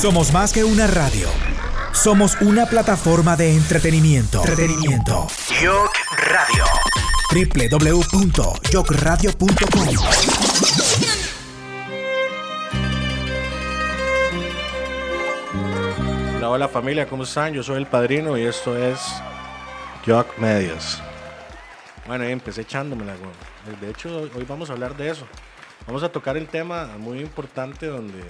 Somos más que una radio. Somos una plataforma de entretenimiento. Entretenimiento. Yok Radio. www.yokradio.com. Hola, hola familia, ¿cómo están? Yo soy el padrino y esto es Jock Medios. Bueno, ahí empecé echándomela. güey. De hecho, hoy vamos a hablar de eso. Vamos a tocar el tema muy importante donde,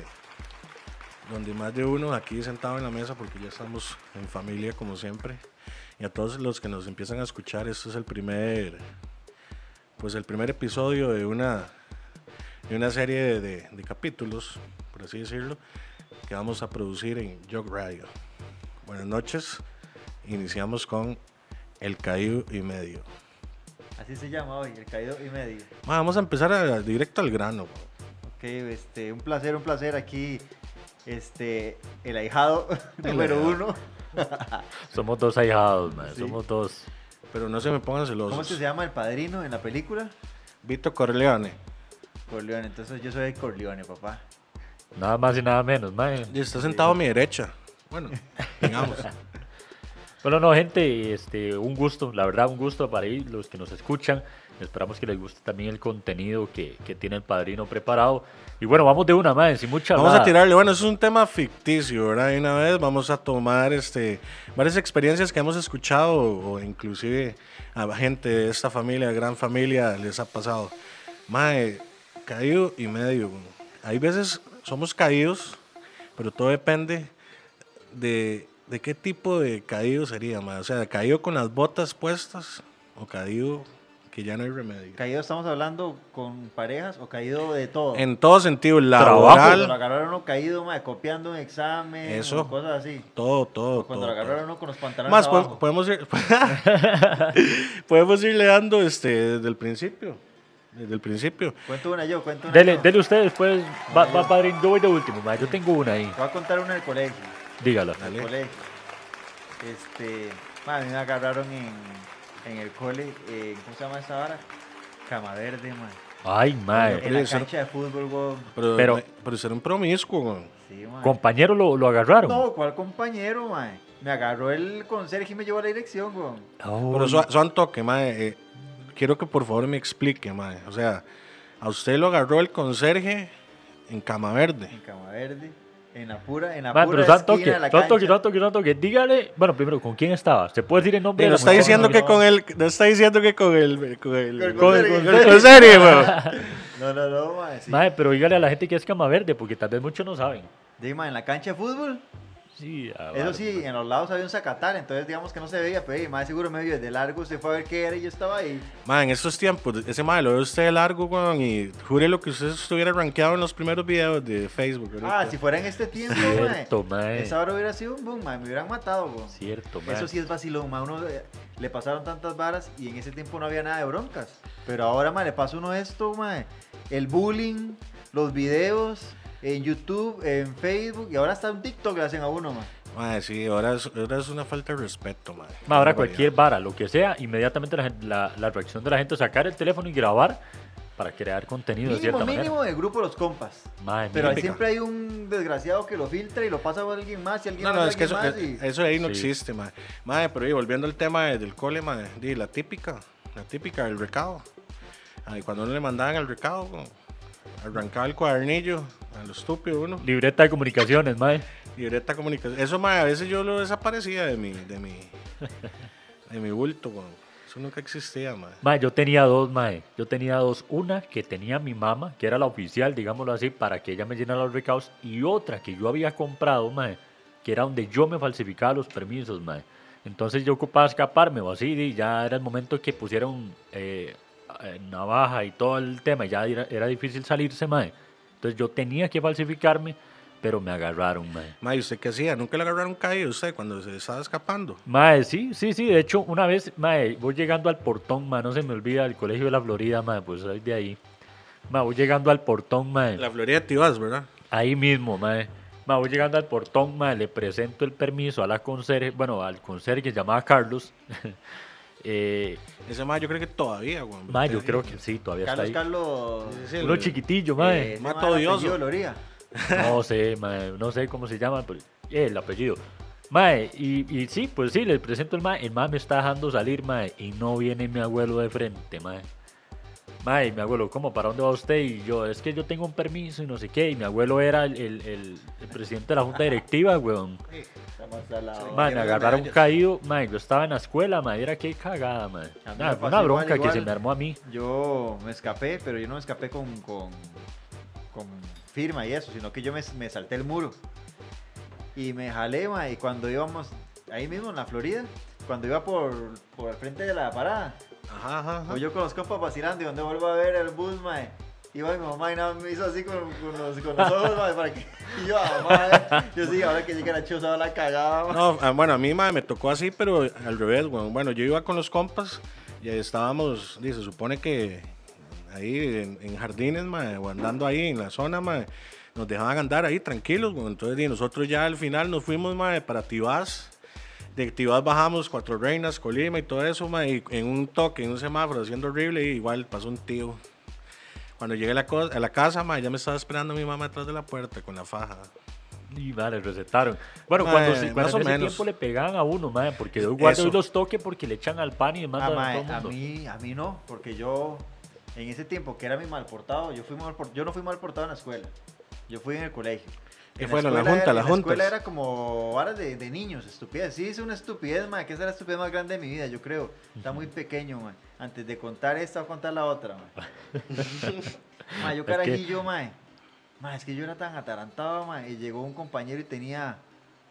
donde más de uno aquí sentado en la mesa, porque ya estamos en familia como siempre. Y a todos los que nos empiezan a escuchar, esto es el primer, pues el primer episodio de una, de una serie de, de- de capítulos, por así decirlo, que vamos a producir en Jog Radio. Buenas noches. Iniciamos con El Caído y Medio. Así se llama hoy, el caído y medio. Vamos a empezar a- directo al grano. Ok, este, un placer, un placer aquí, este, el ahijado número uno. Somos dos ahijados, man. Sí. Somos dos. Pero no se me pongan celosos. ¿Cómo es que se llama el padrino en la película? Vito Corleone. Corleone, entonces yo soy Corleone, papá. Nada más y nada menos, man. Y está sentado a mi derecha. Bueno, digamos. Bueno, no, gente, este, un gusto, la verdad, un gusto para ahí, los que nos escuchan. Esperamos que les guste también el contenido que, que tiene el padrino preparado. Y bueno, vamos de una, man, sin mucha Vamos a hablada. tirarle, bueno, es un tema ficticio, ¿verdad? Y una vez vamos a tomar este, varias experiencias que hemos escuchado o inclusive a gente de esta familia, gran familia, les ha pasado. Mae, caído y medio. Hay veces somos caídos, pero todo depende de, de qué tipo de caído sería, mae. O sea, caído con las botas puestas o caído que ya no hay remedio. ¿Caído estamos hablando con parejas o caído de todo? En todo sentido, Trabajo. Cuando lo laboral, agarraron uno caído, ma, copiando un examen, Eso. o cosas así. todo, todo. Cuando todo, lo todo. agarraron uno con los pantalones Más, po- abajo. podemos ir, podemos irle dando este, desde el principio. Desde el principio. Cuento una yo, cuento una Dele, yo. dele usted después, va, va padrino, yo voy de último, man. Yo tengo una ahí, Te voy a contar una del colegio. dígala. Dale. el colegio. Este, ma, a mí me agarraron en, en el cole, eh, ¿cómo se llama esa vara? Cama Verde, man. Ay, man. En la eso- cancha de fútbol, weón. Pero, Pero- pero, ser un promiscuo. güey. Sí, man. Compañero lo, lo agarraron. No, ¿cuál compañero, man? Me agarró el conserje y me llevó a la dirección, weón. Oh, Pero su- suan toque, mae. eh, quiero que por favor me explique, mae. O sea, a usted lo agarró el conserje en Cama Verde. En Cama Verde. En la pura, en la man, pura pero esquina toque, de la toque, cancha. son toque, son toque. Dígale, bueno, primero, ¿con quién estaba? ¿Se puede decir el nombre? Y de no la está diciendo No, que no. con el, no está diciendo que con el, con el, Con el con con el. No, no, no, man. Sí. Mae, pero dígale a la gente que es cama verde, porque tal vez muchos no saben. Dime, en la cancha de fútbol, Sí, eso sí, en los lados había un zacatal, entonces digamos que no se veía, pero más seguro me vio desde largo, se fue a ver qué era y yo estaba ahí. Mae, en estos tiempos, ese mae lo ve usted de largo, güey, y jure lo que usted estuviera rankeado en los primeros videos de Facebook. ahorita. Ah, si fuera en este tiempo, Cierto, mae, mae. esa hora hubiera sido un boom, mae, me hubieran matado, güey. Cierto, mae. Eso sí es vacilón, mae, uno eh, le pasaron tantas varas y en ese tiempo no había nada de broncas. Pero ahora, mae, le pasa uno esto, mae, el bullying, los videos en YouTube, en Facebook y ahora hasta un TikTok le hacen a uno, mae. Mae, sí, ahora es, ahora es una falta de respeto, mae. Ma, ahora cualquier vara, lo que sea, inmediatamente la, gen- la, la reacción de la gente es sacar el teléfono y grabar para crear contenido de Mínimo, cierta mínimo del grupo Los Compas. manera. Ma, Pero mira, siempre hay un desgraciado que lo filtra y lo pasa a alguien más y alguien No, más no, a es que eso, más y- eso ahí no Sí. existe, mae. Mae, pero y volviendo al tema de- del cole, di, la típica, la típica del recado. Ay, cuando uno le mandaban el recado, como, arrancaba el cuadernillo, a lo estúpido uno, libreta de comunicaciones, mae. libreta de comunicación. Eso, mae, a veces yo lo desaparecía de mi, de mi, de mi bulto. Eso nunca existía, mae. Ma, yo tenía dos, mae. Yo tenía dos. Una que tenía mi mamá, que era la oficial, digámoslo así, para que ella me llenara los recados. Y otra que yo había comprado, mae, que era donde yo me falsificaba los permisos, mae. Entonces yo ocupaba escaparme o así, y ya era el momento que pusieron eh, navaja y todo el tema, ya era, era difícil salirse, mae. Entonces yo tenía que falsificarme, pero me agarraron, mae. Mae, ¿y ¿usted qué hacía? ¿Nunca le agarraron caído usted cuando se estaba escapando? Mae, sí, sí, sí. De hecho, una vez, mae, voy llegando al portón, mae, no se me olvida, el colegio de la Florida, mae, pues soy de ahí. Mae, voy llegando al portón, mae. La Florida de Tibás, ¿verdad? Ahí mismo, mae. Mae, voy llegando al portón, mae, le presento el permiso a la conserje, bueno, al conserje que llamaba Carlos. eh, Ese mae yo creo que todavía, güey. mae, yo creo que sí, todavía Carlos, está ahí. Carlos. Sí, Uno el- chiquitillo, eh, mae. Mato odioso. apellido Loría. No sé, mae, no sé cómo se llama, pero eh, el apellido. Mae, y, y sí, pues sí, le presento el mae. El mae me está dejando salir, mae, y no viene mi abuelo de frente, mae. Mae, mi abuelo, ¿cómo? ¿Para dónde va usted? Y yo, es que yo tengo un permiso y no sé qué. Y mi abuelo era el, el- el- el presidente de la junta directiva, weón. Lado. Mae, me agarraron caído, mae, yo estaba en la escuela, mae, era que cagada, mae. Nah, fue una bronca igual, que se me armó a mí. Yo me escapé, pero yo no me escapé con, con, con firma y eso, sino que yo me, me salté el muro. Y me jalé, ma, y cuando íbamos ahí mismo en la Florida, cuando iba por, por el frente de la parada, Ajá, ajá, ajá. voy yo con los compas vacilando y donde vuelvo a ver el bus, ma, iba mi mamá y nada me hizo así con, con los, con los ojos, ma, para que y yo, ah, ma, yo sí, ahora que llega la choza la cagada. No, ah, bueno, a mí mae, me tocó así, pero al revés, weón. Bueno, yo iba con los compas y estábamos, dice, se supone que ahí en, en jardines, mae, o andando ahí en la zona, mae, nos dejaban andar ahí tranquilos, weón. Entonces, di, nosotros ya al final nos fuimos, mae, para Tibás. De Tibás bajamos Cuatro Reinas, Colima y todo eso, mae, y en un toque, en un semáforo, haciendo horrible, y igual pasó un tío. Cuando llegué a la, a la casa, mae, ya me estaba esperando mi mamá detrás de la puerta con la faja. Y vale, recetaron. Bueno, Mae, cuando, más cuando o en ese menos. tiempo le pegaban a uno, mae, porque yo guardo los toques porque le echan al pan y le Ah, a mae, mí, a mí no, porque yo en ese tiempo que era mi mal portado, yo, fui mal yo no fui mal portado en la escuela, yo fui en el colegio. ¿Qué En fue? En la escuela junta, era- las en la escuela era como varas de, de niños, estupidez. Sí, hice una estupidez, ma, que esa es la estupidez más grande de mi vida, yo creo. Está muy pequeño, ma. Antes de contar esta, voy a contar la otra, ma. Ma, yo Es que- carajillo, ma. Ma, es que yo era tan atarantado, ma, y llegó un compañero y tenía,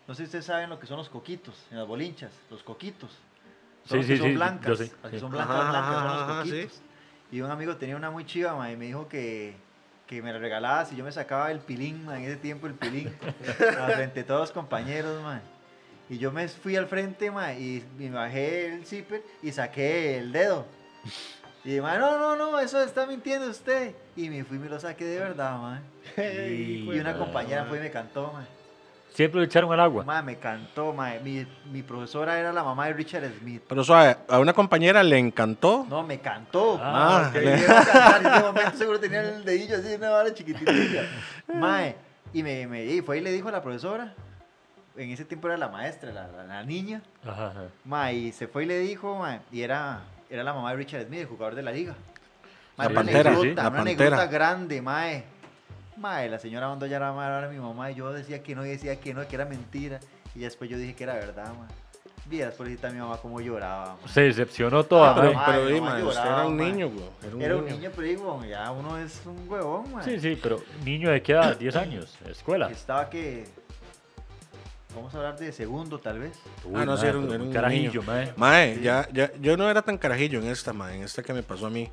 no sé si ustedes saben lo que son los coquitos, en las bolinchas, los coquitos. Son Sí, que sí, son sí, blancas, yo sé, las que sí. son blancas, Ajá, blancas, son los coquitos. Y un amigo tenía una muy chiva, ma, y me dijo que, que me la regalaba si yo me sacaba el pilín, ma, en ese tiempo el pilín, a frente de todos los compañeros, ma. Y yo me fui al frente, ma, y, y me bajé el zipper y saqué el dedo. Y ma, no, no, no, eso está mintiendo usted. Y me fui y me lo saqué de verdad, ma. Y- Y una compañera fue y me cantó, ma. Siempre lo echaron al agua. Ma, me cantó, ma. Mi, mi profesora era la mamá de Richard Smith. Pero suave, a una compañera le encantó. No, me cantó. Ah, que ok. me iba a cantar, en ese momento seguro tenía el dedillo así, una vara chiquitita. Mae, y me, me y fue y le dijo a la profesora, en ese tiempo era la maestra, la, la- la niña, Ajá, ajá. mae, y se fue y le dijo, mae, y era, era la mamá de Richard Smith, el jugador de la liga. Mae, La una Pantera, anécdota, sí, la una Pantera. anécdota grande, mae. Mae, la señora mandó ya era, era mi mamá y yo decía que no, y decía que no, que era mentira. Y después yo dije que era verdad, mae. Vieras, pobrecita mi mamá como lloraba, mae. Se decepcionó toda, Ah, Pero, mae. Ay, pero no, lloraba, era un niño, güey. Era un Era un niño. niño, pero digo, ya uno es un huevón, mae. Sí, sí, pero niño de qué edad? 10 años, escuela. Estaba que. Vamos a hablar de segundo, tal vez. Uy, Ah, no, sí, mae, era un- era un carajillo, niño. mae. Mae, Sí. ya, ya, yo no era tan carajillo en esta, mae, en esta que me pasó a mí.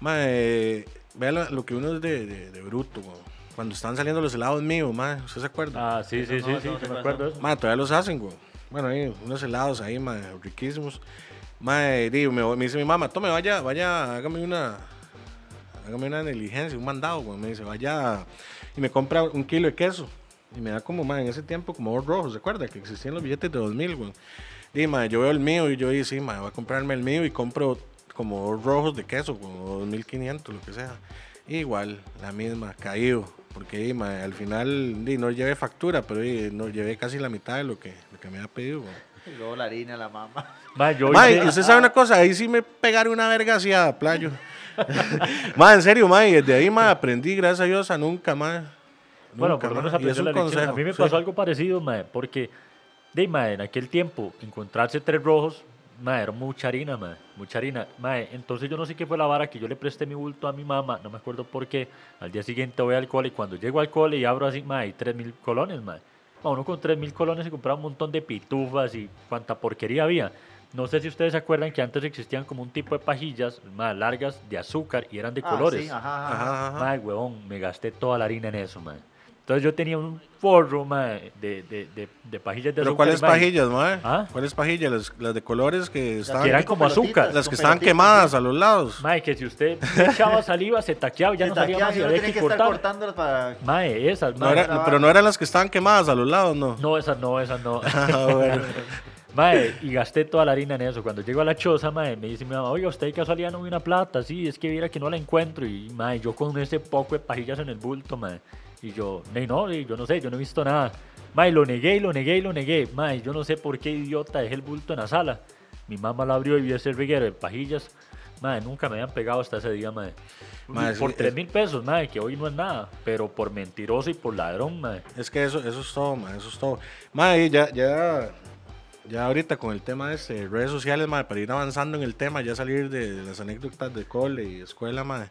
Mae, vea lo, lo que uno es de, de, de bruto, güey. Cuando están saliendo los helados míos, mae, ¿usted se acuerda? Ah, sí, sí, sí, no, sí, no, sí, no, me acuerdo. Mae, todavía los hacen, güey. Bueno, ahí, unos helados ahí, mae, riquísimos. Mae, digo, me, me dice mi mamá, tome, vaya, vaya, hágame una, hágame una diligencia, un mandado, güey. Me dice, vaya, y me compra un kilo de queso. Y me da como, mae, en ese tiempo, como dos rojos, ¿se acuerda? Que existían los billetes de 2000, güey. Y, mae, yo veo el mío y yo digo, sí, mae, voy a comprarme el mío y compro como dos rojos de queso, como 2500, lo que sea. Igual, la misma, caído. Porque mae, al final di, no llevé factura, pero di, no llevé casi la mitad de lo que, lo que me había pedido. Y luego la harina, la mamá. Mae, yo hice- usted sabe una cosa, ahí sí me pegaron una verga hacia playo. mae, en serio, mae, desde ahí, mae, aprendí, gracias a Dios, a nunca, mae. Bueno, por lo menos aprendió la lección. A consejo, mí me sí. pasó algo parecido, mae, porque, de mae, en aquel tiempo, encontrarse tres rojos, mae, era mucha harina, mae, mucha harina. Mae, entonces yo no sé qué fue la vara que yo le presté mi bulto a mi mamá, no me acuerdo por qué. Al día siguiente voy al cole y cuando llego al cole y abro así, mae, hay tres mil colones, mae. Uno con tres mil colones se compraba un montón de pitufas y cuanta porquería había. No sé si ustedes se acuerdan que antes existían como un tipo de pajillas más largas de azúcar y eran de Ah, colores. sí, ajá, ajá. Mae, huevón, me gasté toda la harina en eso, mae. Entonces yo tenía un forro, mae, de, de, de, de pajillas de Pero azúcar. ¿cuáles mae, pajillas, mae? ¿Ah? ¿Cuáles pajillas? Las, las de colores que estaban... que eran como azúcar. las que estaban quemadas sí. a los lados. Mae, que si usted echaba saliva, se taqueaba, ya Se no salía taqueaba más y había que cortar. cortándolas para. Mae, esas, No mae. era- estaba- pero no eran las que estaban quemadas a los lados, no. No, esas no, esas no. Ah, bueno. Mae, y gasté toda la harina en eso. Cuando llego a la choza, mae, me dice mi mamá, oiga, usted de casualidad no ve una plata. Sí, es que viera que no la encuentro. Y, mae, yo con ese poco de pajillas en el bulto, mae. Y yo, "Ney, no, yo no sé, yo no he visto nada. Mae, lo negué y lo negué y lo negué. Mae, yo no sé por qué idiota dejé el bulto en la sala. Mi mamá lo abrió y vio ese reguero de pajillas. Mae, nunca me habían pegado hasta ese día. Mae, por sí, 3 es- mil pesos, mae, que hoy no es nada. Pero por mentiroso y por ladrón, mae. Es que eso, eso es todo, ma, eso es todo. Ma, y ya, ya, ya ahorita con el tema de este, redes sociales, ma, para ir avanzando en el tema, ya salir de, de las anécdotas de cole y escuela, ma,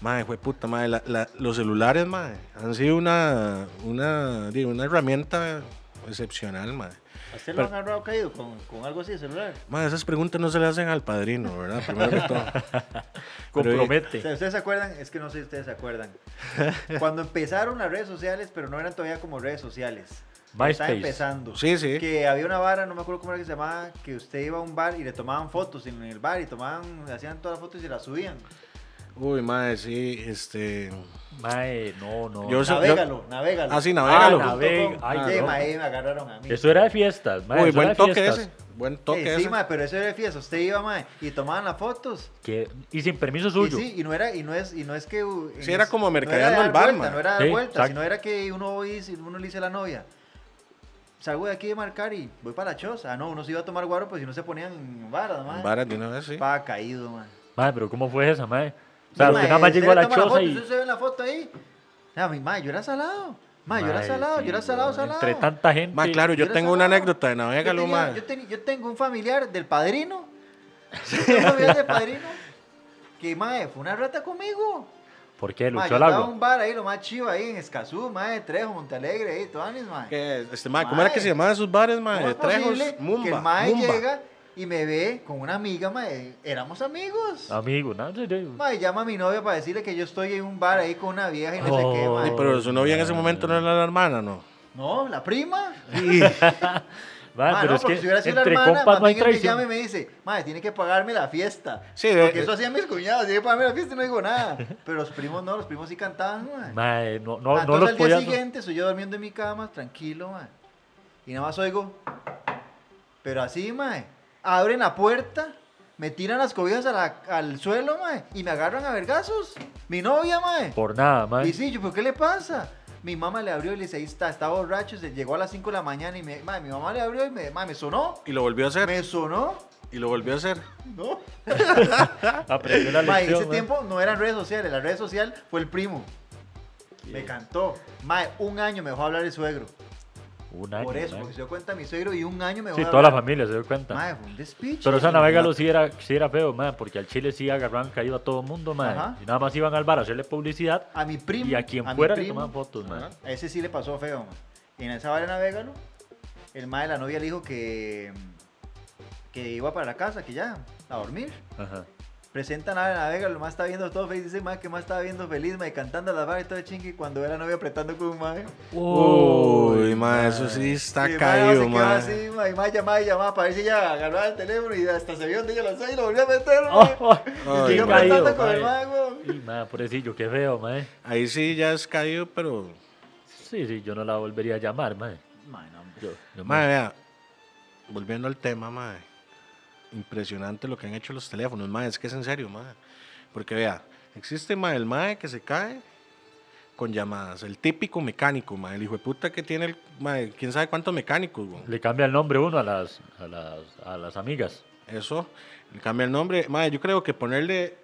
ma, fue puta, ma, la- la- los celulares, ma, han sido una, una, digo, una herramienta excepcional, ma. ¿A usted lo Pero- han agarrado caído con, con algo así de celular? Ma, esas preguntas no se le hacen al padrino, ¿verdad? Primero que todo. Pero, Compromete. O sea, ¿Ustedes se acuerdan? Es que no sé si ustedes se acuerdan. Cuando empezaron las redes sociales, pero no eran todavía como redes sociales. Estaba MySpace. empezando. Sí, sí. Que había una vara, no me acuerdo cómo era que se llamaba, que usted iba a un bar y le tomaban fotos en el bar y tomaban, hacían todas las fotos y se las subían. Uy, ma, sí, este... Mae, no, no. Yo Navégalo, navégalo. Ah, sí, navégalo. Ah, Navega- ay, Sí, no. ma, ahí me agarraron a mí. Eso era de fiestas, mae. Uy, buen de toque fiestas. ese, buen toque Eh, sí, ese. ma, pero eso era de fiesta. Usted iba, ma, y tomaban las fotos. Y sin permiso Y suyo. sí, y no era, y no es, y no es que. uh, Sí, era como mercadeando el bar. No era Sí, vuelta, sino era que uno, uno le dice a la novia. Salgo de aquí de marcar y voy para la choza. Ah, no, uno se iba a tomar guaro, pues si no se ponían varas, ma. Varas de una vez, sí. Pa' caído, man. Mae, pero ¿cómo fue esa, mae? O sea, Sí, usted nada más llegó a la choza y... Usted se ve en la foto ahí. Ah, mi ma, yo era salado. Ma, yo era Mae, salado, sí, yo era salado, salado. Entre tanta gente... Ma, claro, yo era tengo una salado. anécdota de Yo tenía- ma. yo, teni- yo tengo un familiar del padrino. Yo tengo un familiar del padrino. Que, mae, fue una rata conmigo. ¿Por qué? ¿Luchó yo al estaba en agua? un bar ahí, lo más chivo ahí en Escazú, mae, Trejo, Montalegre, ahí, Toanis, mae. ¿Qué? Este, ma, ¿Cómo era que Mae. se llamaban esos bares, ma? ¿Cómo De es Trejos, posible que Mumba. el mae Mumba. llega y me ve con una amiga, mae? Éramos amigos. Amigo, no, sí, sí. Mae, llama a mi novia para decirle que yo estoy en un bar ahí con una vieja y no sé qué, Oh. mae. Sí, pero su novia en ese momento no era la hermana, ¿no? No, la prima. Mae, Ma, pero no, es porque que si hubiera sido la entre hermana, compas no hay me llama y me dice, madre, tiene que pagarme la fiesta. Sí, porque de- eso hacían mis cuñados, tiene que pagarme la fiesta y no digo nada. Pero los primos no, los primos sí cantaban, mae. Mae, no, no, Ah, no entonces los al día siguiente estoy yo durmiendo en mi cama, tranquilo, mae. Y nada más oigo, pero así, mae, abren la puerta, me tiran las cobijas a la- al suelo, mae, y me agarran a vergazos. Mi novia, mae. Por nada, mae. Y sí, yo, ¿pero qué le pasa? Mi mamá le abrió y le dice, ahí está, está borracho, se llegó a las 5 de la mañana y me, mae, mi mamá le abrió y me, mae, me sonó. Y lo volvió a hacer. Me sonó. Y lo volvió a hacer. No. Aprendió la Mae, lección, ese mae. tiempo no eran redes sociales, la red social fue el primo. Me cantó. Mae, un año me dejó hablar el suegro. Un año, Por eso, mae. porque se dio cuenta mi suegro y un año me Sí, de toda la hablar. familia se dio cuenta. Mae, fue un despiche. Pero esa navegalo sí era, sí era feo, mae, porque al Chile sí agarraban caído a todo mundo, mae. Ajá. Y nada más iban al bar a hacerle publicidad A mi primo. y a quien mi fuera le primo, tomaban fotos, mae. A ese sí le pasó feo, man. En esa vara navegalo, el mae de la novia le dijo que, que iba para la casa, que ya, a dormir. Ajá. Presentan a la navega, lo más está viendo todo feliz, dice mae que más estaba viendo feliz, mae, cantando la vara y todo chingue cuando ve a la novia apretando con un mae. Uy, ma, eso sí está mae caído, se quedó ma. así, mae, y mae llamaba y llamaba para ver si ella agarraba el teléfono y hasta se vio donde ella lanzó y lo volvió a meter, mae. Oh, oh, Y siguió mae. apretando con el mae. mae, weón. Y, mae, pobrecillo, qué feo, mae. Ahí sí ya es caído, pero. Sí, sí, yo no la volvería a llamar, mae. Mae, no. Yo, yo Ma, me- vea. Volviendo al tema, ma. Impresionante lo que han hecho los teléfonos, ma. Es que es en serio, ma. Porque vea, existe ma, el mae que se cae con llamadas. El típico mecánico, ma. El hijo de puta que tiene el. Ma, quién sabe cuántos mecánicos, güey. Le cambia el nombre uno a las, a las, a las amigas. Eso, le cambia el nombre. Mae, yo creo que ponerle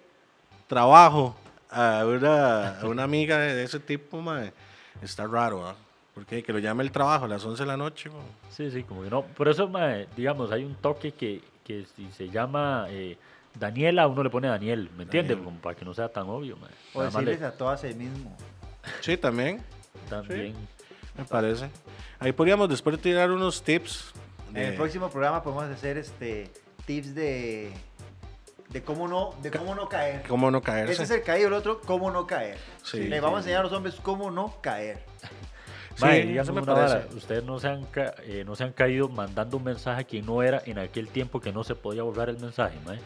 trabajo a una, a una amiga de ese tipo, mae, está raro, ¿ah? Porque que lo llame el trabajo a las 11 de la noche. Sí, sí, como que no. Por eso, mae, digamos, hay un toque que, que si se llama eh, Daniela, uno le pone Daniel, ¿me entiendes? Como para que no sea tan obvio, mae. O Nada más le- decirles a todas el mismo. Sí, también, también. me parece. Ahí podríamos después tirar unos tips. En el de- próximo programa podemos hacer este tips de de cómo no de cómo no caer. ¿Cómo no caerse? Ese es el caído, el otro cómo no caer. Sí, Le sí, vamos a sí. enseñar a los hombres cómo no caer. Mae, Sí, dígame eso me una vara, parece. ustedes no se, han ca- eh, no se han caído mandando un mensaje a quien no era en aquel tiempo que no se podía borrar el mensaje, mae.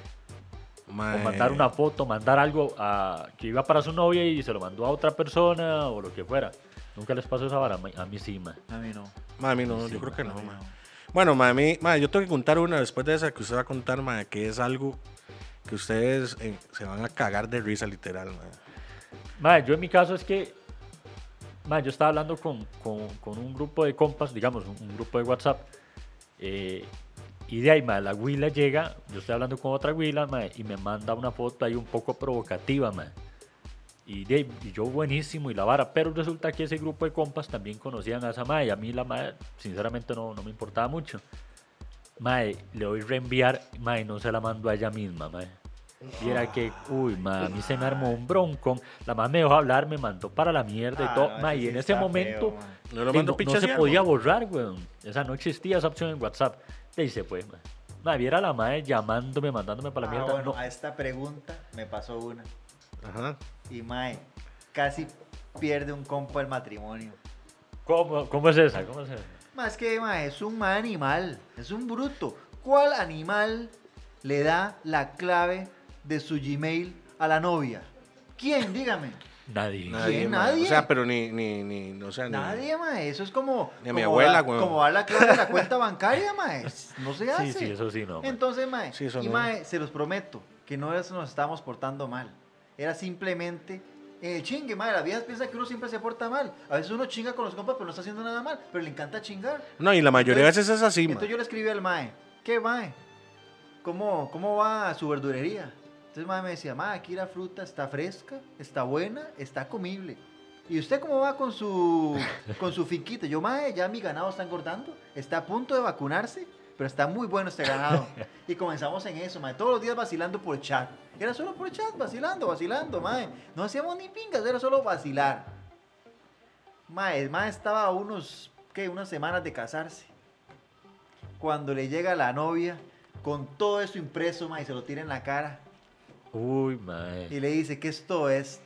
O mandar una foto, mandar algo a, que iba para su novia y se lo mandó a otra persona o lo que fuera. Nunca les pasó esa vara, mae? a mí sí, mae. A mí no. mae, a mí no, Sí, yo creo que no, mae. no. Bueno, mae, yo tengo que contar una después de esa que usted va a contar, mae, que es algo que ustedes eh, se van a cagar de risa, literal, mae. Mae, yo en mi caso es que Ma, yo estaba hablando con, con, con un grupo de compas, digamos, un, un grupo de WhatsApp. eh, y de ahí, ma, la huila llega, yo estoy hablando con otra huila, ma, y me manda una foto ahí un poco provocativa, ma. Y, de y yo buenísimo y la vara, pero resulta que ese grupo de compas también conocían a esa madre y a mí la madre sinceramente no, no me importaba mucho. Mae, le doy reenviar, mae, no se la mando a ella misma, mae. Y era que, uy, mae, a mí se me armó un bronco. La madre me dejó hablar, me mandó para la mierda y Ah, todo. no, y en ese momento feo. No lo de- mando no, no pichas se podía borrar, weón. Esa no existía esa opción en WhatsApp. Ahí se fue, mae. Mae, viera la madre llamándome, mandándome para la Ah, mierda. bueno, no. a esta pregunta me pasó una. Ajá. Y mae, casi pierde un compa el matrimonio. ¿Cómo, ¿Cómo es esa? ¿Cómo es esa? Más que mae, es un mae animal, es un bruto. ¿Cuál animal le da la clave de su Gmail a la novia? ¿Quién? Dígame. Nadie. Nadie. Nadie. O sea, pero ni, ni, ni, o sea, ni- Nadie, mae. Eso es como. Ni a mi como abuela, weón. Como dar la clave de la cuenta bancaria, mae. No se hace. Sí, sí, eso sí, no. mae. Entonces, mae, Sí, eso y no. mae, se los prometo que no es- nos estábamos portando mal. Era simplemente en el chingue, mae. Las viejas piensan que uno siempre se porta mal. A veces uno chinga con los compas, pero no está haciendo nada mal. Pero le encanta chingar. No, y la mayoría de Entonces- veces es así, ma. Entonces yo le escribí al mae, ¿qué mae? ¿Cómo, ¿Cómo va su verdurería? Entonces mae me decía, mae, aquí la fruta está fresca, está buena, está comible. ¿Y usted cómo va con su, con su finquita? Yo, mae, ya mi ganado está engordando, está a punto de vacunarse, pero está muy bueno este ganado. Y comenzamos en eso, mae, todos los días vacilando por chat. Era solo por chat, vacilando, vacilando, mae. No hacíamos ni pingas, era solo vacilar. Mae, el mae estaba a unos, ¿qué? Unas semanas de casarse cuando le llega la novia con todo eso impreso, ma, y se lo tira en la cara Uy, mae. y le dice, ¿qué es todo esto?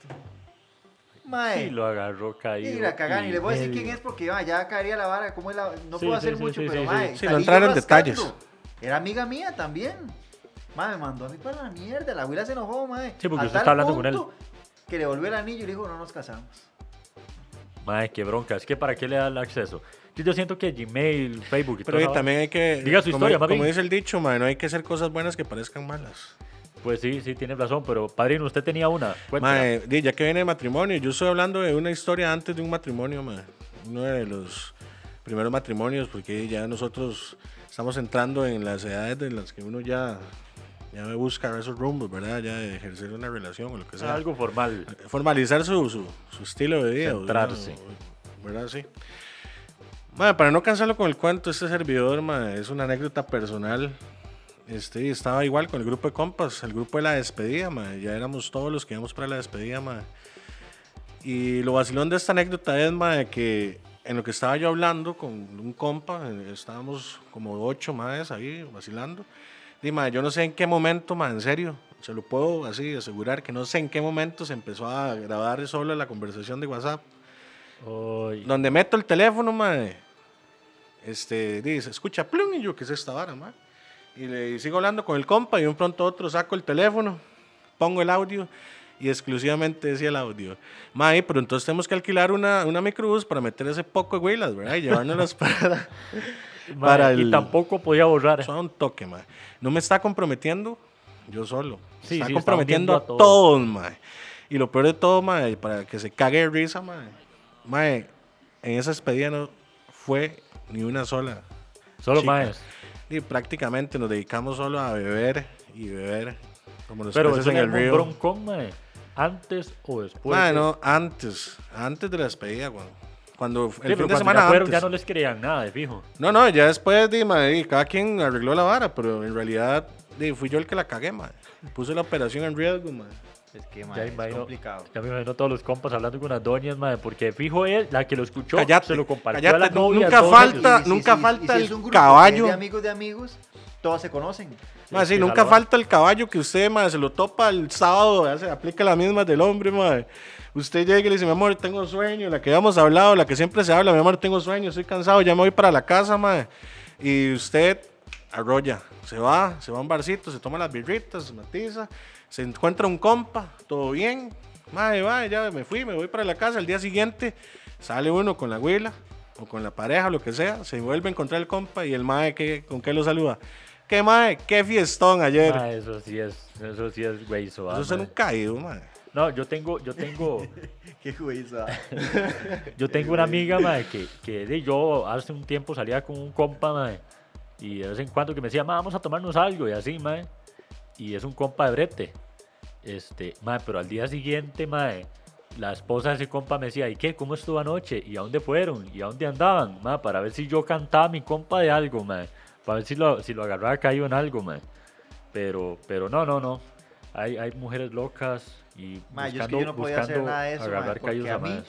Mae, Sí, lo agarró caído. y la cagan, y le voy a decir medio. quién es porque ya caería la vara, ¿cómo es la- no Sí, puedo sí, hacer sí, mucho, sí, pero sí, mae, sí. Sí, no entrar en detalles. Era amiga mía también. Ma, me mandó a mí para la mierda, la abuela se enojó, mae. Sí, porque usted está hablando con él. Que le volvió el anillo y le dijo, no nos casamos. Mae, qué bronca. Es que ¿para qué le da el acceso? Yo, yo siento que Gmail, Facebook y Pero todo eso- también hay que. Diga su como, historia, como dice el dicho, ma, no hay que hacer cosas buenas que parezcan malas. Pues sí, sí, tiene razón. Pero, padrino, usted tenía una. Cuéntela. Ma, di, ya que viene el matrimonio, yo estoy hablando de una historia antes de un matrimonio, ma. Uno de los primeros matrimonios, porque ya nosotros estamos entrando en las edades de las que uno ya, ya busca esos rumbos, ¿verdad? Ya de ejercer una relación o lo que sea. Algo formal. formalizar su, su, su estilo de vida. Centrarse. o- ¿Verdad? Sí. Madre, para no cansarlo con el cuento, este servidor madre, es una anécdota personal. Este, estaba igual con el grupo de compas, el grupo de la despedida, madre, ya éramos todos los que íbamos para la despedida. madre. Y lo vacilón de esta anécdota es madre, que en lo que estaba yo hablando con un compa, eh, estábamos como ocho más ahí vacilando. Y, yo no sé en qué momento, madre, en serio, se lo puedo así asegurar que no sé en qué momento se empezó a grabar solo la conversación de WhatsApp. Uy, Donde meto el teléfono, madre, este, dice, escucha, plum, y yo, ¿qué es esta vara, madre? Y le sigo hablando con el compa y un pronto a otro saco el teléfono, pongo el audio y exclusivamente decía el audio. Mae, pero entonces tenemos que alquilar una, una microbús para meter ese poco de huilas, ¿verdad? Y llevárnoslas para, mae, para Y el- tampoco podía borrar. Suave un toque, mae. No me está comprometiendo yo solo. Sí, está sí, comprometiendo a estamos viendo a todos, mae. Y lo peor de todo, mae, para que se cague de risa, mae. Mae, en esa despedida no fue ni una sola. Solo chica. más. Y prácticamente nos dedicamos solo a beber y beber. Como los Pero eso en el río. broncón, mae. Antes o después. Mae, de- no, antes. Antes de la despedida. Cuando Sí, el fin de cuando semana ya fueron, antes. ya no les creían nada, de fijo. No, no, ya después, di, y cada quien arregló la vara, pero en realidad di, fui yo el que la cagué, mae. Puse la operación en riesgo, mae. Es que, Ya mae, es imagino, complicado. ya me imagino todos los compas hablando con las doñas, madre, porque fijo él, la que lo escuchó, Cállate, se lo compartió a cállate, la novia. nunca falta- ellos. nunca si- falta si el es un grupo caballo. De amigos de amigos, todos se conocen. Mae, sí, que nunca falta el caballo que usted, mae, se lo topa el sábado, ya se aplica la misma del hombre, mae. Usted llega y le dice, mi amor, tengo sueño, la que habíamos hablado, la que siempre se habla, mi amor, tengo sueño, estoy cansado, ya me voy para la casa, mae. Y usted arrolla, se va, se va a un barcito, se toma las birritas, se matiza, se encuentra un compa, todo bien, mae, va, ya me fui, me voy para la casa, al día siguiente sale uno con la abuela o con la pareja, lo que sea, se vuelve a encontrar el compa y el mae, ¿qué- ¿con qué lo saluda? ¿Qué mae? ¿Qué fiestón ayer? Mae, eso sí es, eso sí es güey, Eso es un caído, mae. No, yo tengo, yo tengo, Qué juicio. yo tengo una amiga, mae, que, que de, yo hace un tiempo salía con un compa, mae, y de vez en cuando que me decía, "Ma, vamos a tomarnos algo, y así, mae, y es un compa de brete. Este, mae, pero al día siguiente, mae, la esposa de ese compa me decía, ¿y qué? ¿Cómo estuvo anoche? ¿Y a dónde fueron? ¿Y a dónde andaban? Mae, para ver si yo cantaba a mi compa de algo, mae, para ver si lo, si lo agarraba caído en algo, mae. Pero, pero no, no, no. Hay, hay mujeres locas y Ma, yo es que buscando, yo no podía hacer buscando nada de eso, agarrar caídos a a mí,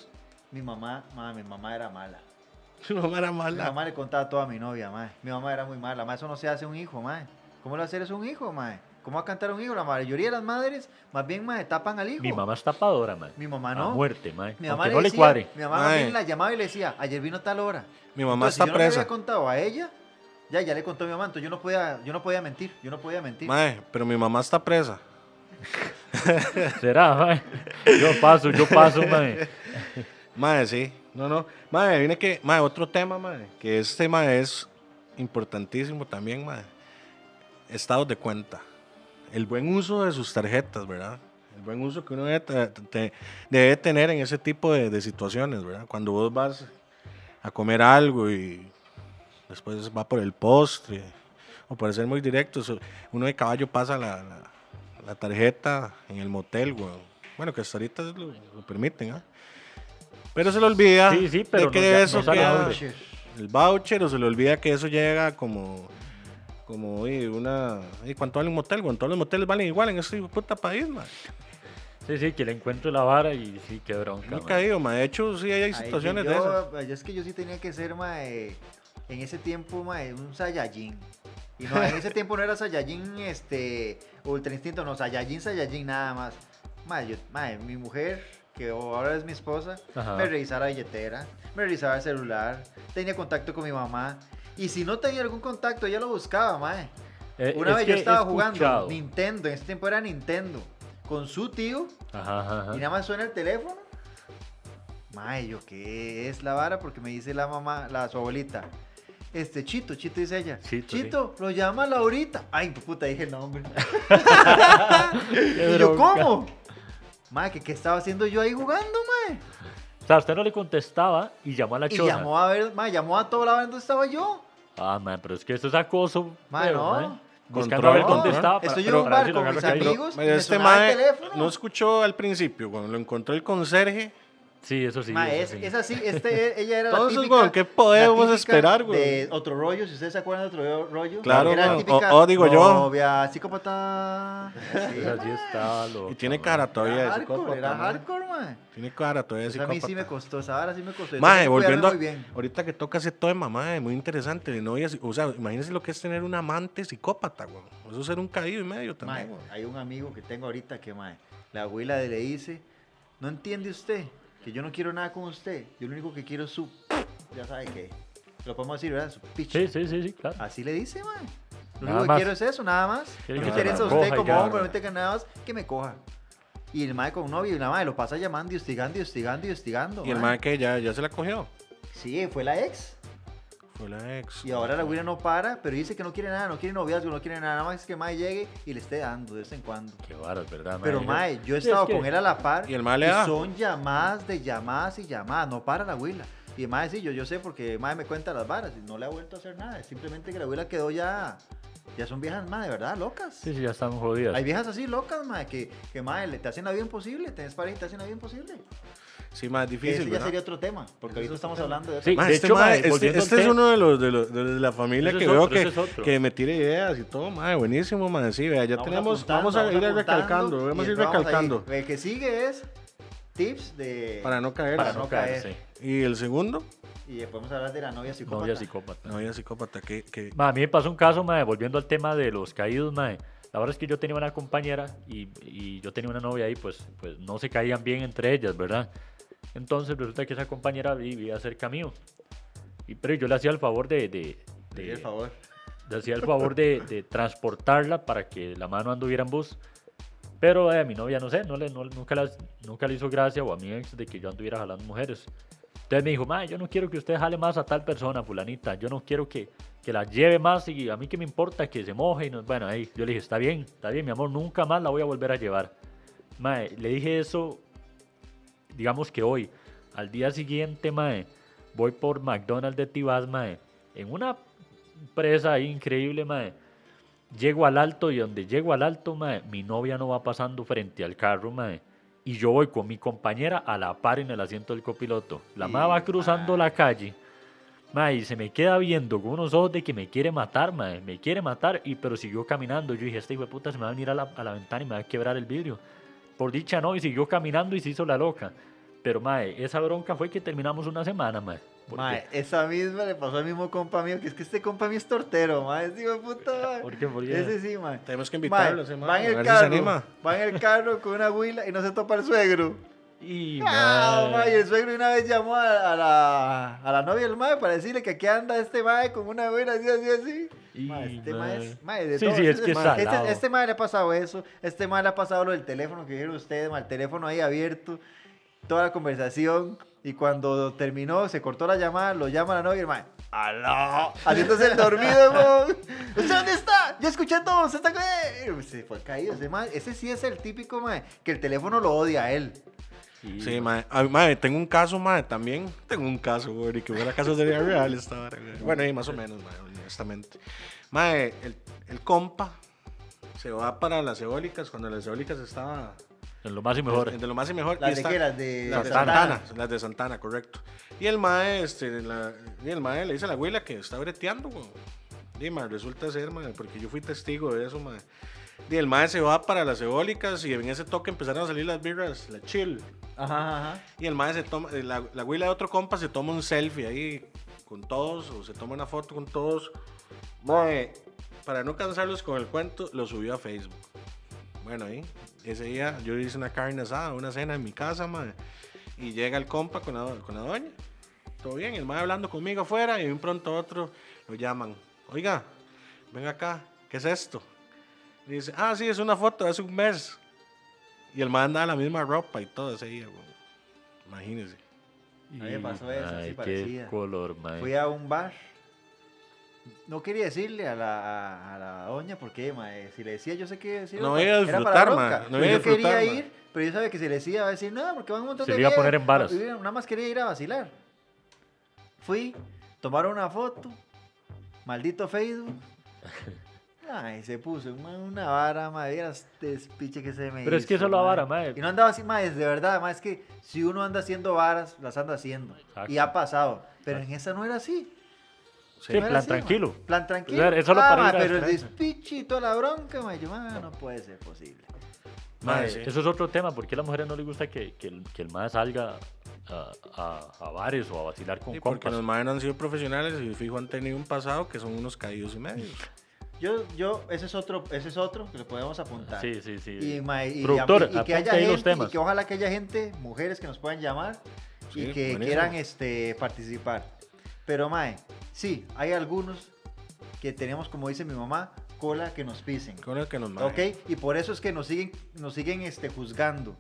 mi mamá, ma, mi mamá era mala. Su mamá era Mi mala. mamá le contaba todo a mi novia, ma. Mi mamá era muy mala, ma, eso no se hace un hijo, ma. ¿Cómo le hacer eso a un hijo, ma? ¿Cómo va a cantar un hijo? La mayoría de las madres, más bien, ma, tapan al hijo. Mi mamá es tapadora, mae. Mi mamá A no. muerte, mae. Mi mamá Aunque le no le decía, cuadre. Mi mamá más bien la llamaba y le decía, ayer vino a tal hora. Mi mamá Entonces, está si yo no le presa. había contado a ella, ya, ya le contó a mi mamá, entonces yo no podía, yo no podía mentir, yo no podía mentir. Mae, pero mi mamá está presa. ¿Será, mae? Yo paso, yo paso, mae. Mae, sí. No, no. Mae, viene que. Mae, otro tema, mae. Que este, mae, es importantísimo también, mae. Estados de cuenta. El buen uso de sus tarjetas, ¿verdad? El buen uso que uno debe, te- te- debe tener en ese tipo de, de situaciones, ¿verdad? Cuando vos vas a comer algo y después va por el postre, o para ser muy directos, uno de caballo pasa la, la- la tarjeta en el motel, weón. Bueno, que hasta ahorita lo, lo permiten, ¿ah? Pero se le olvida Sí, sí, pero de que no eso no queda- el voucher o se le olvida que eso llega como como oye, una ¿y cuánto vale un motel? Bueno, todos los moteles valen igual en este puta país, man. Sí, sí, que le encuentro la vara y sí, qué bronca. Muy mae. caído, man. De hecho, sí hay Ay, situaciones yo, de esas. ay, Es que yo sí tenía que ser, mae, en ese tiempo, mae, un Saiyajin. Y no, en ese tiempo no era Saiyajin, este, Ultra Instinto, no, Saiyajin, Saiyajin, nada más. Mae, yo- mae, mi mujer, que ahora es mi esposa, Ajá. me revisaba la billetera, me revisaba el celular, tenía contacto con mi mamá. Y si no tenía algún contacto, ella lo buscaba, mae. Eh, Una vez yo estaba jugando. Nintendo, en ese tiempo era Nintendo, con su tío, Ajá, ajá, ajá. y nada más suena el teléfono. Mae, yo qué es la vara porque me dice la mamá, la su abuelita. Este Chito, Chito dice ella. Chito, sí. Chito, lo llama Laurita. Ay, puta, dije el nombre. Y yo. ¿cómo? Mae, ¿qué, ¿qué estaba haciendo yo ahí jugando, mae? O sea, usted no le contestaba y llamó a la Y choza. llamó a ver, mae, llamó a todo lado donde estaba yo. Ah, man, pero es que esto es acoso. Mae, feo, no. mae. Buscando Control, a ver dónde control. estaba. para- Estoy yo pero en un bar con mis amigos. Y me este teléfono. no escuchó al principio, cuando lo encontró el conserje. Sí, eso sí. Mae, es, eso sí. es así, este, ella era la Entonces, típica... weón, ¿qué la podemos esperar, weón? De otro rollo, si ustedes se acuerdan de otro rollo. Claro, era la típica O- o digo yo. Novia psicópata. Sí, Esa sí mae. estaba loca, Y tiene mae. cara todavía de psicópata. era mae. hardcore, mae. Tiene cara todavía de Eso a mí sí me psicópata. costó, esa vara sí me costó. Mae, volviendo a, muy bien. ahorita que toca ese tema, mae, muy interesante, de novia, o sea, imagínense lo que es tener un amante psicópata, weón. Eso es ser un caído y medio Mae, también, weón. hay un amigo que tengo ahorita que, mae, la abuela le dice, no entiende usted que yo no quiero nada con usted, yo lo único que quiero es su, ya sabe que, lo podemos decir, ¿verdad? Su picha. Sí, sí, sí, sí, claro. Así le dice, mae. Lo Nada único más. que quiero es eso, nada más. No me interesa la usted como hombre, no me nada más que me coja. Y el mae con novio y la mae lo pasa llamando y hostigando y hostigando y hostigando. Y el mae que ya, ya se la cogió. Sí, fue la ex. Fue la ex. Y ahora la güira no para, pero dice que no quiere nada, no quiere noviazgo, no quiere nada, nada más que el mae llegue y le esté dando de vez en cuando. Qué varas, ¿verdad, Pero mae? mae, yo he Sí, estado es que- con él a la par Y el mae le da. son llamadas de llamadas y llamadas, no para la güila. Y mae sí, yo, yo sé porque mae me cuenta las varas y no le ha vuelto a hacer nada, es simplemente que la güila quedó ya, ya son viejas mae, de verdad, locas. Sí, sí, ya están jodidas. Hay viejas así locas, mae, que, que mae, le te hacen la vida imposible, tenés pareja y te hacen la vida imposible. Sí, más difícil, Ese ya ¿verdad? sería otro tema, porque ahorita estamos hablando de Sí, otro Mae, de este, hecho, mae, este- este es tema- uno de los de, los, de la familia que veo otro, que, es que me tire ideas y todo, mae, buenísimo, mae, sí, vea, ya Vamos tenemos, vamos a ir recalcando, vamos a ir recalcando, El que sigue es tips de... para no caer. Para no caer. sí. Y el segundo, Y después podemos hablar de la novia psicópata. Novia psicópata. novia psicópata, que, que Ma, a mí me pasó un caso, mae, volviendo al tema de los caídos, mae. La verdad es que yo tenía una compañera y, y yo tenía una novia ahí, pues, pues no se caían bien entre ellas, ¿verdad? Entonces resulta que esa compañera vivía cerca mío. Y, pero yo le hacía el favor de... de, de- el favor. le hacía el favor de, de transportarla para que la mano anduviera en bus. Pero eh, a mi novia, no sé, no le, no- nunca, las- nunca le hizo gracia o a mi ex de que yo anduviera jalando mujeres. Entonces me dijo, ma, yo no quiero que usted jale más a tal persona, fulanita. Yo no quiero que, que la lleve más y a mí que me importa que se moje. Y no, bueno, ahí yo le dije, está bien, está bien, mi amor, nunca más la voy a volver a llevar. Mae, le dije eso, digamos que hoy. Al día siguiente, mae, voy por McDonald's de Tibás, mae, en una presa ahí increíble, mae. Llego al alto y donde llego al alto, mae, mi novia no va pasando frente al carro, mae. Y yo voy con mi compañera a la par en el asiento del copiloto. La mae va cruzando la calle. Mae, y se me queda viendo con unos ojos de que me quiere matar, mae. Me quiere matar, y, pero siguió caminando. Yo dije, este hijo de puta se me va a venir a la, a la ventana y me va a quebrar el vidrio. Por dicha no, y siguió caminando y se hizo la loca. Pero, mae, esa bronca fue que terminamos una semana, mae. Mae, esa misma le pasó al mismo compa mío, que es que este compa mío es tortero, mae. Ese hijo de puta, mae. ¿Por qué? ¿Por qué? Ese sí, mae. Tenemos que invitarlo, Mae, va en el si carro, anima. va en el carro con una huila y no se topa el suegro. Y, Ah, mae, mae, el suegro una vez llamó a, a la, a la novia del mae para decirle que aquí anda este mae con una huila así, así, así. Y, este mae es, de Sí, todo. sí, es que es este, este mae le ha pasado eso, este mae le ha pasado lo del teléfono que dijeron ustedes, el teléfono ahí abierto, toda la conversación, y cuando terminó, se cortó la llamada, lo llama la novia y el mae, ¡aló! Haciéndose el dormido, weón. ¿Usted dónde está? Yo escuché todo, ¿usted está? Se fue caído ese mae, ese sí es el típico mae, que el teléfono lo odia a él. Y, Sí, mae. Ah, mae, tengo un caso, mae, también. Tengo un caso, güey, y que fuera caso sería real esta hora, güey. Bueno, y más o menos, mae, honestamente. Mae, el, el compa se va para las eólicas cuando las eólicas estaba En lo más y mejor. de lo más y mejor. y Las de está- qué, las de las de Santana. Santana, las de Santana, correcto. Y el mae, este, la- y el mae le dice a la abuela que está breteando, güey. Mae, resulta ser, mae, porque yo fui testigo de eso, mae. Y el mae se va para las eólicas y en ese toque empezaron a salir las birras, la chill. Ajá, ajá. Y el mae se toma, eh, la, la abuela de otro compa se toma un selfie ahí con todos, o se toma una foto con todos. Mae, para no cansarlos con el cuento, lo subió a Facebook. Bueno, ahí, ese día yo hice una carne asada, una cena en mi casa, mae. Y llega el compa con la, con la doña. Todo bien, el mae hablando conmigo afuera y de un pronto a otro lo llaman. Oiga, ven acá, ¿qué es esto? Y dice, ah, sí, es una foto de hace un mes. Y el mae andaba la misma ropa y todo ese día, güey. Imagínese. A mí me pasó eso, así qué parecida. color, mae. Fui a un bar. No quería decirle a la, a, a la doña porque, mae, si le decía yo sé que decir. No iba a disfrutar, mae, no Pero iba a yo quería disfrutar, mae. ir, pero yo sabía que si le decía, va a decir, no, porque van un montón Se de le iba a viejas". poner en varas. Yo Nada más quería ir a vacilar. Fui, tomaron una foto, maldito Facebook. Ay, se puso una, una vara, madre, vieras despiche que se me Pero es que eso es la vara, mae. Y no andaba así, más de verdad, más es que si uno anda haciendo varas, las anda haciendo. Exacto. Y ha pasado. Pero en esa no era así. Sí, No plan así, tranquilo. Plan tranquilo. O sea, es solo Ah, para ma, pero el despiche y toda la bronca, ma, yo, ma, no puede ser posible. Sí. Eso es otro tema. ¿Por qué a las mujeres no les gusta que, que el, que el mae salga a, a, a bares o a vacilar con Sí, porque compas? los maes no han sido profesionales y fijo han tenido un pasado que son unos caídos y medios. Yo, yo, ese es otro, ese es otro que le podemos apuntar. Sí, sí, sí. Y, ma, y- Productor, y- y que haya ahí los gente, temas. y que ojalá que haya gente, mujeres que nos puedan llamar y Sí, que buenísimo. quieran este, participar. Pero, mae, sí, hay algunos que tenemos, como dice mi mamá, cola que nos pisen. El que nos maes. ¿Ok? Y por eso es que nos siguen, nos siguen este, juzgando.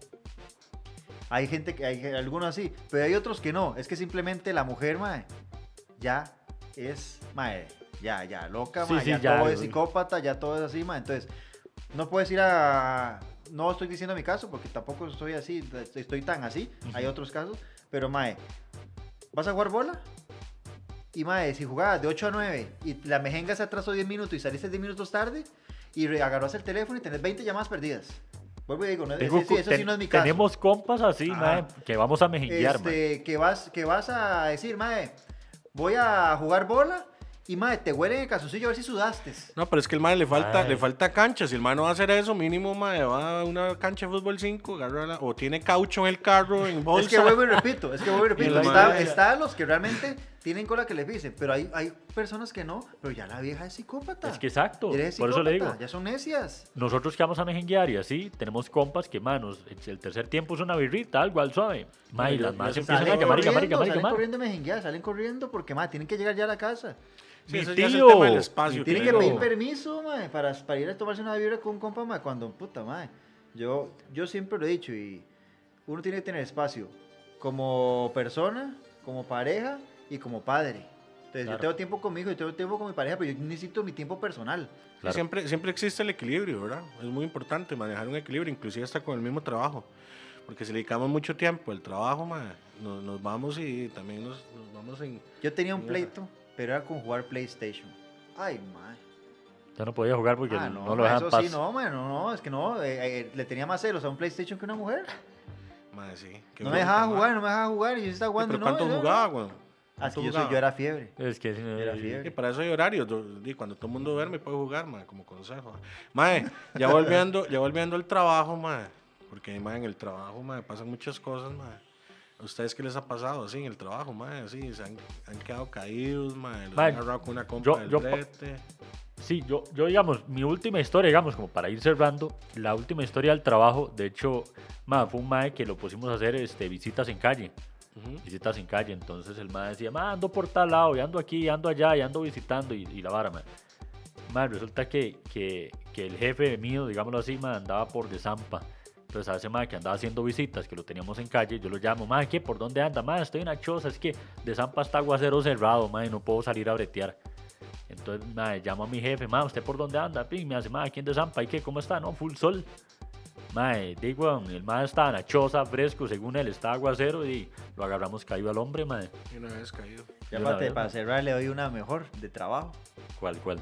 Hay gente que, hay algunos así, pero hay otros que no. Es que simplemente la mujer, mae, ya es, mae, ya, ya, loca, Sí, mae, sí, ya, ya, todo es psicópata, ya todo es así, mae. Entonces, no puedes ir a... No estoy diciendo mi caso, porque tampoco estoy así, estoy tan así. Hay otros casos, pero, mae, ¿vas a jugar bola? Y mae, si jugabas de 8 a 9 y la mejenga se atrasó 10 minutos y saliste 10 minutos tarde y agarras el teléfono y tenés 20 llamadas perdidas. Vuelvo y digo, no, Tengo ese sí, eso sí ten- no es mi caso. Tenemos compas así, mae, que vamos a mae. este, que vas, que vas a decir, mae, voy a jugar bola y mae, te huelen el calzoncillo a ver si sudaste. No, pero es que el mae le falta, le falta cancha. Si el mae no va a hacer eso, mínimo mae va a una cancha de fútbol 5, agarra la- o tiene caucho en el carro, en bolsa. Es que vuelvo y repito, es que vuelvo y repito. la Está, madre- está los que realmente tienen cola que le pisen, pero hay, hay personas que no, pero ya la vieja es psicópata. Es que exacto, por eso le digo. Ya son necias. Nosotros que vamos a mejenguear y así, tenemos compas que, manos, el tercer tiempo es una birrita, algo al suave. Mae, y las más empiezan a llamar y llamar y llamar y salen corriendo mejenguear, salen corriendo porque, ma, tienen que llegar ya a la casa. Sí, Mi tío. tema del espacio. Tienen que pedir permiso, ma, para, para ir a tomarse una vibra con un compa, ma, cuando, puta, ma. Yo, yo siempre lo he dicho y uno tiene que tener espacio como persona, como pareja y como padre. Entonces, Claro. yo tengo tiempo conmigo, yo tengo tiempo con mi pareja, pero yo necesito mi tiempo personal. Claro. Siempre, siempre existe el equilibrio, ¿verdad? Es muy importante manejar un equilibrio, inclusive hasta con el mismo trabajo. Porque si le dedicamos mucho tiempo al trabajo, mae, nos, nos vamos y también nos, nos vamos en... Yo tenía un pleito, pero era con jugar PlayStation. Ay, man. Ya no podía jugar porque Ah, no, no, lo ma, dejan eso paz. sí, no, man, no, no, es que no, eh, eh, le tenía más celos a un PlayStation que a una mujer. Mae, sí. No me dejaba jugar, no me dejaba jugar, y yo estaba Sí, jugando. ¿Pero no, cuánto yo- jugaba, güey? Ah, es ¿Cuánto que yo, soy, yo era fiebre. Es que Era Y fiebre. para eso hay horarios. cuando todo el mundo duerme puede jugar, mae, como consejo. Mae, ya volviendo, ya volviendo al trabajo, mae. Porque mae, en el trabajo, mae, pasan muchas cosas, mae. ¿A ustedes qué les ha pasado así en el trabajo, mae? Así, se han, han quedado caídos, mae. Los Mae, han agarrado con una compa yo- del yo brete. Sí, yo, yo digamos, mi última historia, digamos, como para ir cerrando, la última historia del trabajo, de hecho, ma, fue un mae que lo pusimos a hacer este, visitas en calle. Ujú. Visitas en calle, entonces el mae decía, ma, ando por tal lado, y ando aquí, y ando allá, y ando visitando, y, y la vara, ma. Ma, resulta que, que, que el jefe mío, digámoslo así, ma, andaba por Desampa. Entonces a ese mae que andaba haciendo visitas, que lo teníamos en calle, yo lo llamo, ma, ¿qué? ¿Por dónde anda? Ma, estoy en la choza, es que Desampa está aguacero cerrado, ma, y no puedo salir a bretear. Entonces, madre, llamo a mi jefe, madre, ¿usted por dónde anda? Pin, me hace, madre, ¿quién de Zampa? ¿Y qué? ¿Cómo está? No, full sol. Madre, digo, el madre estaba en la choza, fresco, según él, estaba aguacero y lo agarramos caído al hombre, madre. Y una vez caído. Ya de una para, cerrar, le doy una mejor de trabajo. ¿Cuál, cuál?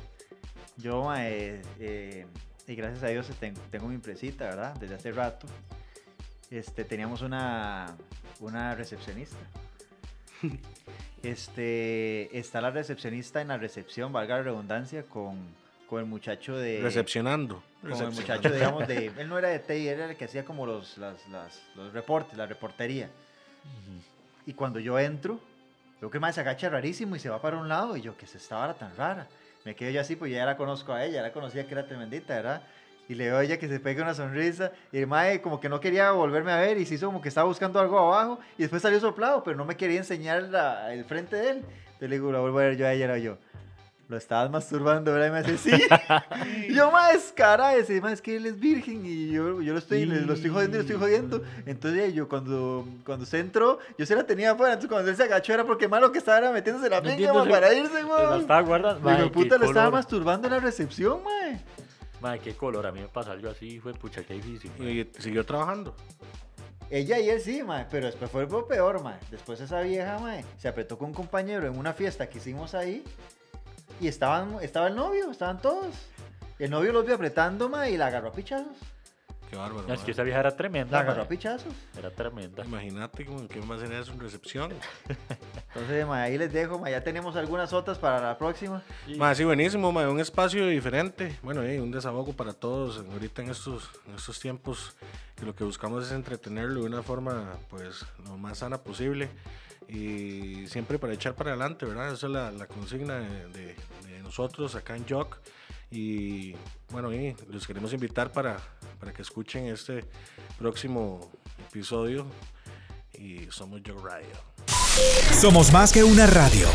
Yo, ma, eh, eh, y gracias a Dios tengo, tengo mi empresita, ¿verdad? Desde hace rato. Este, teníamos una, una recepcionista. Este, está la recepcionista en la recepción, valga la redundancia, con, con el muchacho de... Recepcionando. Con el muchacho, digamos, de... Él no era de TI, era el que hacía como los, las- las- los reportes, la reportería. Y cuando yo entro, veo que mae se agacha rarísimo y se va para un lado. Y yo, ¿qué es esta vara tan rara? Me quedo yo así, pues ya la conozco a ella, ya la conocía que era tremendita, ¿verdad? Y le veo a ella que se pega una sonrisa. Y el mae como que no quería volverme a ver y se hizo como que estaba buscando algo abajo. Y después salió soplado, pero no me quería enseñar la- el frente de él. Entonces le digo, la vuelvo a ver yo a ella, era yo. Lo estabas masturbando, ¿verdad? Y me hace, sí. y yo, más cara, ese, más es que él es virgen y yo, yo lo estoy, le- lo estoy jodiendo y lo estoy jodiendo. Entonces yo, cuando, cuando se entró, yo se la tenía afuera. Entonces cuando él se agachó era porque malo que estaba era metiéndose la pinga ma, para irse, Se la güey. estaba guardando. Digo, puta, lo estaba masturbando en la recepción, mae. Madre, qué color. A mí me pasa algo así, fue pucha, qué difícil. mae. Y siguió trabajando. Ella y él sí, mae, pero después fue lo peor, mae. Después esa vieja, mae, se apretó con un compañero en una fiesta que hicimos ahí y estaban, estaba el novio, estaban todos. El novio los vio apretando, mae, y la agarró a pichazos. Qué bárbaro. No, es que esa vieja era tremenda. La agarró a pichazos. Era tremenda. Imagínate como que más en eso en recepción. Entonces, mae, ahí les dejo, mae, ya tenemos algunas otras para la próxima. Más sí, buenísimo, mae, un espacio diferente. Bueno, eh, un desahogo para todos ahorita en estos, en estos tiempos que lo que buscamos es entretenerlo de una forma pues lo más sana posible y siempre para echar para adelante, ¿verdad? Esa es la, la consigna de, de- de nosotros acá en Jock. Y bueno, y los queremos invitar para, para que escuchen este próximo episodio. Y somos Jock Radio. Somos más que una radio.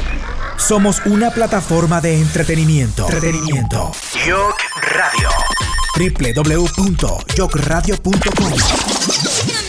Somos una plataforma de entretenimiento. Entretenimiento. Yok Radio. www.yokradio.com